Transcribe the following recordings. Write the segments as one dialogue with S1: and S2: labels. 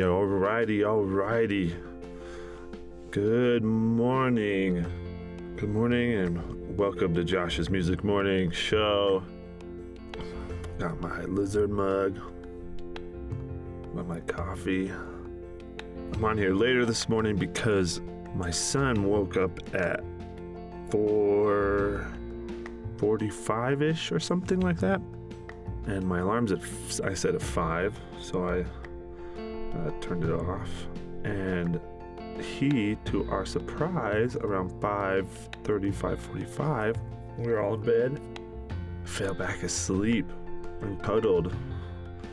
S1: Alrighty, alrighty, alrighty. Good morning. Good morning and welcome to Josh's Music Morning Show. Got my lizard mug. Got my coffee. I'm on here later this morning because my son woke up at 4:45ish or something like that. And my alarm's at I set at 5, so I uh, turned it off. And he, to our surprise, around 5:30, 5:45, we were all in bed, fell back asleep and cuddled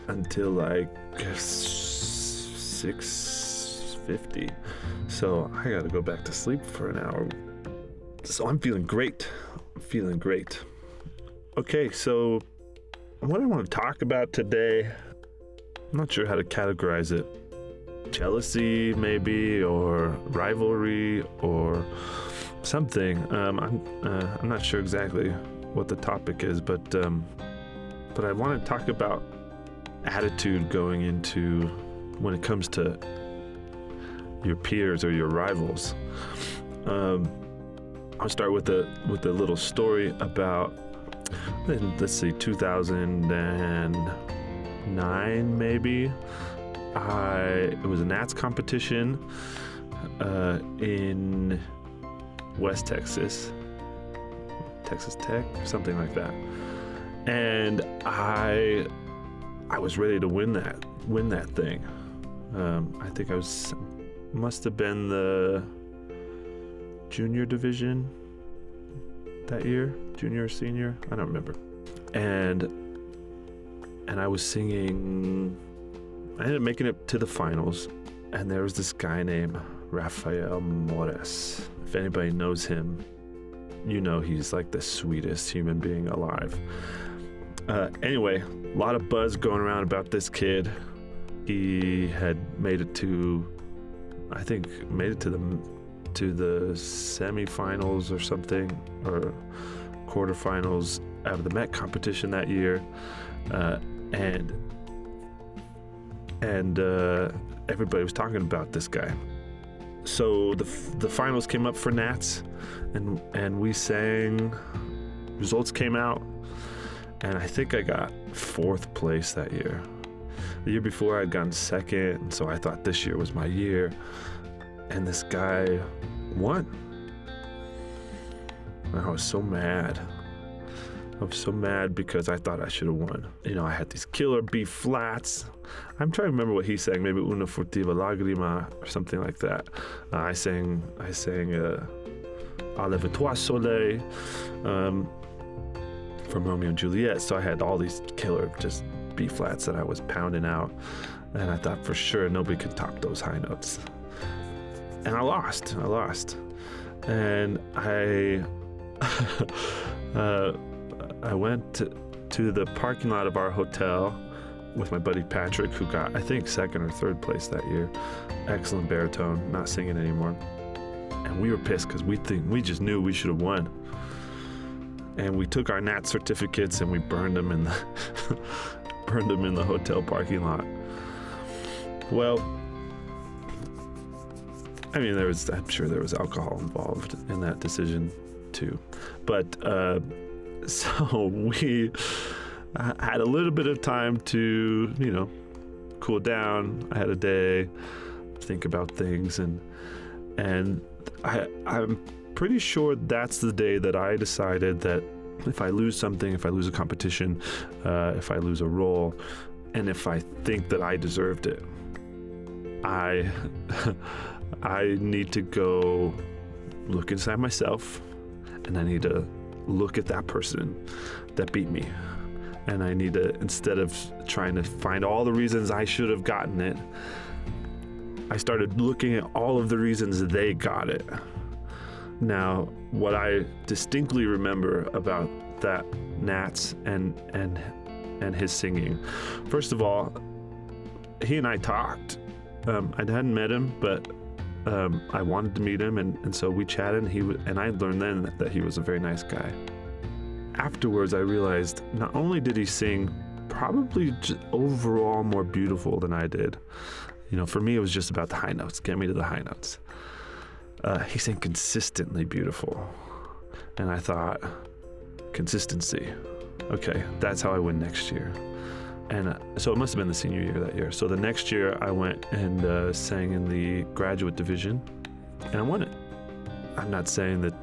S1: until like 6:50. So I got to go back to sleep for an hour. So I'm feeling great. I'm feeling great. Okay, so what I want to talk about today, I'm not sure how to categorize it jealousy, maybe, or rivalry, or something. Um, I'm uh, I'm not sure exactly what the topic is, but um, but I want to talk about attitude going into when it comes to your peers or your rivals. Um, I'll start with a with a little story about let's see 2009 maybe. I it was a Nats competition uh, in West Texas, Texas Tech, something like that, and I I was ready to win that win that thing. Um, I think I was must have been the junior division that year, junior or senior, I don't remember, and and I was singing I ended up making it to the finals, and there was this guy named Rafael Mores. If anybody knows him, you know he's like the sweetest human being alive. Uh, anyway, a lot of buzz going around about this kid. He had made it to, I think, made it to the to the semifinals or something, or quarterfinals out of the Met competition that year, uh, and and uh, everybody was talking about this guy. So the the finals came up for Nats, and and we sang. Results came out, and I think I got fourth place that year. The year before I'd gotten second, and so I thought this year was my year. And this guy won. And I was so mad. I was so mad because I thought I should have won. You know, I had these killer B flats. I'm trying to remember what he sang. Maybe Una Furtiva Lagrima or something like that. Uh, I sang, I sang uh, Enlève toi soleil um, from Romeo and Juliet. So I had all these killer just B flats that I was pounding out. And I thought for sure nobody could top those high notes. And I lost. I lost. And I. uh, I went to, to the parking lot of our hotel with my buddy Patrick, who got, I think, second or third place that year. Excellent baritone, not singing anymore. And we were pissed because we think we just knew we should have won. And we took our NAT certificates and we burned them in the burned them in the hotel parking lot. Well, I mean, there was I'm sure there was alcohol involved in that decision too, but. Uh, so we had a little bit of time to, you know, cool down. I had a day, think about things, and and I, I'm pretty sure that's the day that I decided that if I lose something, if I lose a competition, uh, if I lose a role, and if I think that I deserved it, I I need to go look inside myself, and I need to look at that person that beat me. And I need to, instead of trying to find all the reasons I should have gotten it, I started looking at all of the reasons they got it. Now, what I distinctly remember about that Nats and and and his singing, first of all, he and I talked. Um, I hadn't met him, but um, I wanted to meet him, and, and so we chatted. And he w- and I learned then that, he was a very nice guy. Afterwards, I realized not only did he sing probably overall more beautiful than I did, You know, for me, it was just about the high notes. Get me to the high notes. Uh, he sang consistently beautiful, and I thought, consistency. Okay, that's how I win next year. And uh, so it must have been the senior year that year. So the next year, I went and uh, sang in the graduate division, and I won it. I'm not saying that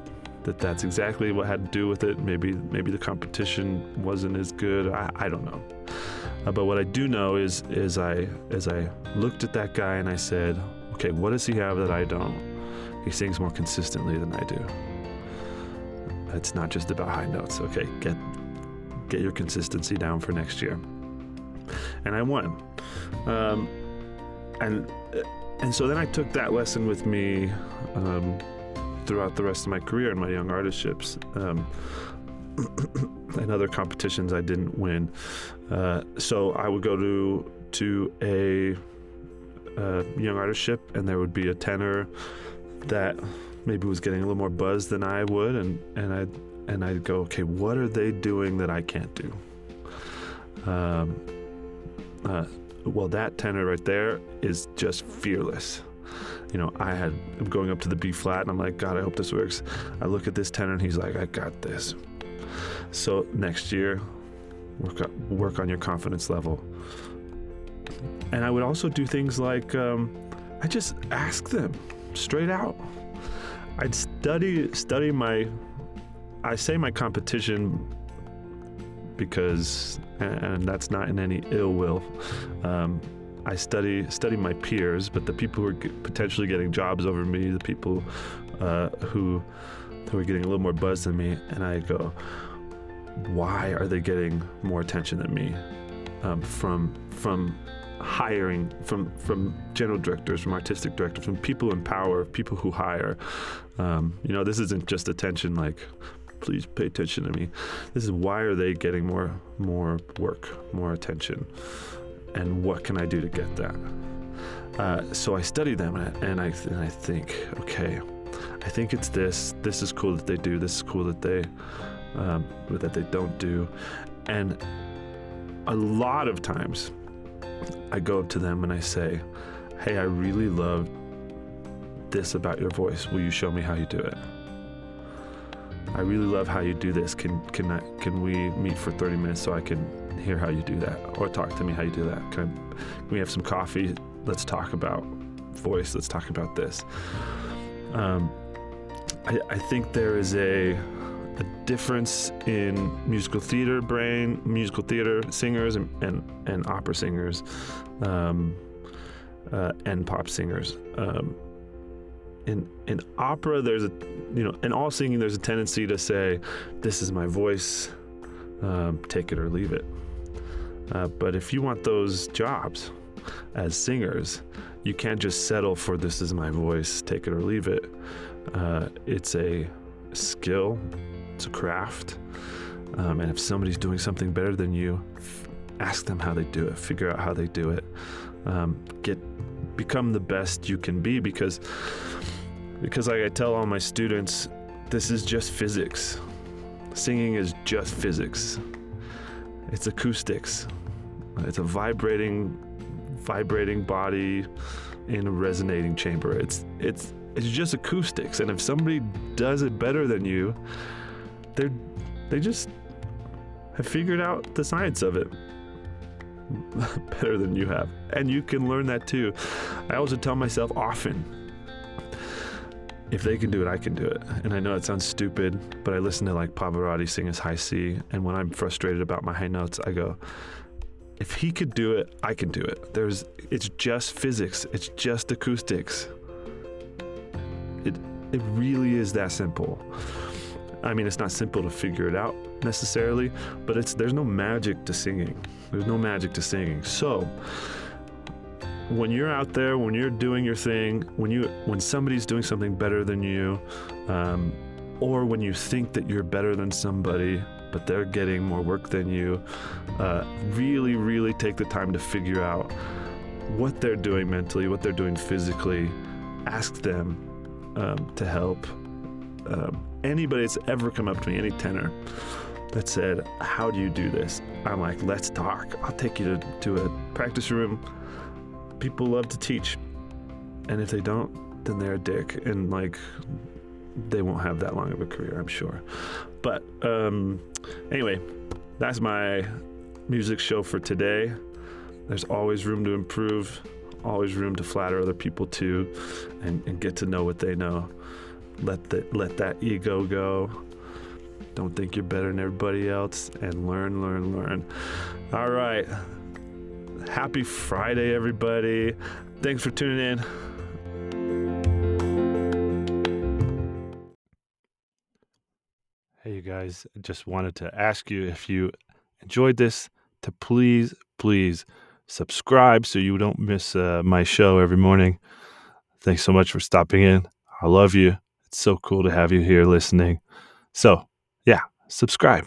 S1: that that's exactly what had to do with it. Maybe maybe the competition wasn't as good. I, I don't know. Uh, but what I do know is is I as I looked at that guy and I said, okay, what does he have that I don't? He sings more consistently than I do. It's not just about high notes. Okay, get get your consistency down for next year. And I won. Um, and and so then I took that lesson with me um, throughout the rest of my career in my young artistships. Um, and other competitions I didn't win. Uh, so I would go to to a uh, young artistship, and there would be a tenor that maybe was getting a little more buzz than I would, and and I and I'd go, okay, what are they doing that I can't do? Um, uh, well, that tenor right there is just fearless. You know, I had I'm going up to the B flat, and I'm like, God, I hope this works. I look at this tenor, and he's like, I got this. So next year, work on, work on your confidence level. And I would also do things like um, I just ask them straight out. I'd study study my I say my competition because and that's not in any ill will. Um, I study study my peers, but the people who are potentially getting jobs over me, the people uh, who who are getting a little more buzz than me, and I go, why are they getting more attention than me um, from from hiring from from general directors from artistic directors from people in power people who hire um, you know this isn't just attention like please pay attention to me this is why are they getting more more work more attention and what can i do to get that uh, so i study them and I, and I think okay i think it's this this is cool that they do this is cool that they um, that they don't do. And a lot of times I go up to them and I say, Hey, I really love this about your voice. Will you show me how you do it? I really love how you do this. Can can I, can we meet for 30 minutes so I can hear how you do that, or talk to me how you do that? Can, I, can we have some coffee? Let's talk about voice. Let's talk about this. Um, I, I think there is a a difference in musical theater brain, musical theater singers, and and, and opera singers, um, uh, and pop singers. Um, in in opera, there's a you know, in all singing, there's a tendency to say, "This is my voice, um, take it or leave it." Uh, but if you want those jobs as singers, you can't just settle for "This is my voice, take it or leave it." Uh, it's a skill it's a craft. Um, and if somebody's doing something better than you, f- ask them how they do it. Figure out how they do it. Um, get become the best you can be because because like I tell all my students, this is just physics. Singing is just physics. It's acoustics. It's a vibrating vibrating body in a resonating chamber. It's it's it's just acoustics. And if somebody does it better than you, they're they just have figured out the science of it better than you have. And you can learn that too. I also tell myself often if they can do it, I can do it. And I know it sounds stupid, but I listen to like Pavarotti sing his high C, and when I'm frustrated about my high notes, I go, if he could do it, I can do it. There's it's just physics. It's just acoustics. It it really is that simple. I mean, it's not simple to figure it out necessarily, but it's there's no magic to singing. There's no magic to singing. So when you're out there, when you're doing your thing, when you when somebody's doing something better than you, um, or when you think that you're better than somebody, but they're getting more work than you, uh, really, really take the time to figure out what they're doing mentally, what they're doing physically. Ask them um, to help. Um, anybody that's ever come up to me, any tenor, that said, How do you do this? I'm like, Let's talk. I'll take you to, to a practice room. People love to teach, and if they don't, then they're a dick, and like they won't have that long of a career, I'm sure. But um, anyway, that's my music show for today. There's always room to improve, always room to flatter other people too, and, and get to know what they know. Let that let that ego go. Don't think you're better than everybody else, and learn, learn, learn. All right. Happy Friday, everybody. Thanks for tuning in. Hey, you guys, just wanted to ask you if you enjoyed this to please, please subscribe so you don't miss uh, my show every morning. Thanks so much for stopping in. I love you. It's so cool to have you here listening. So, yeah, subscribe.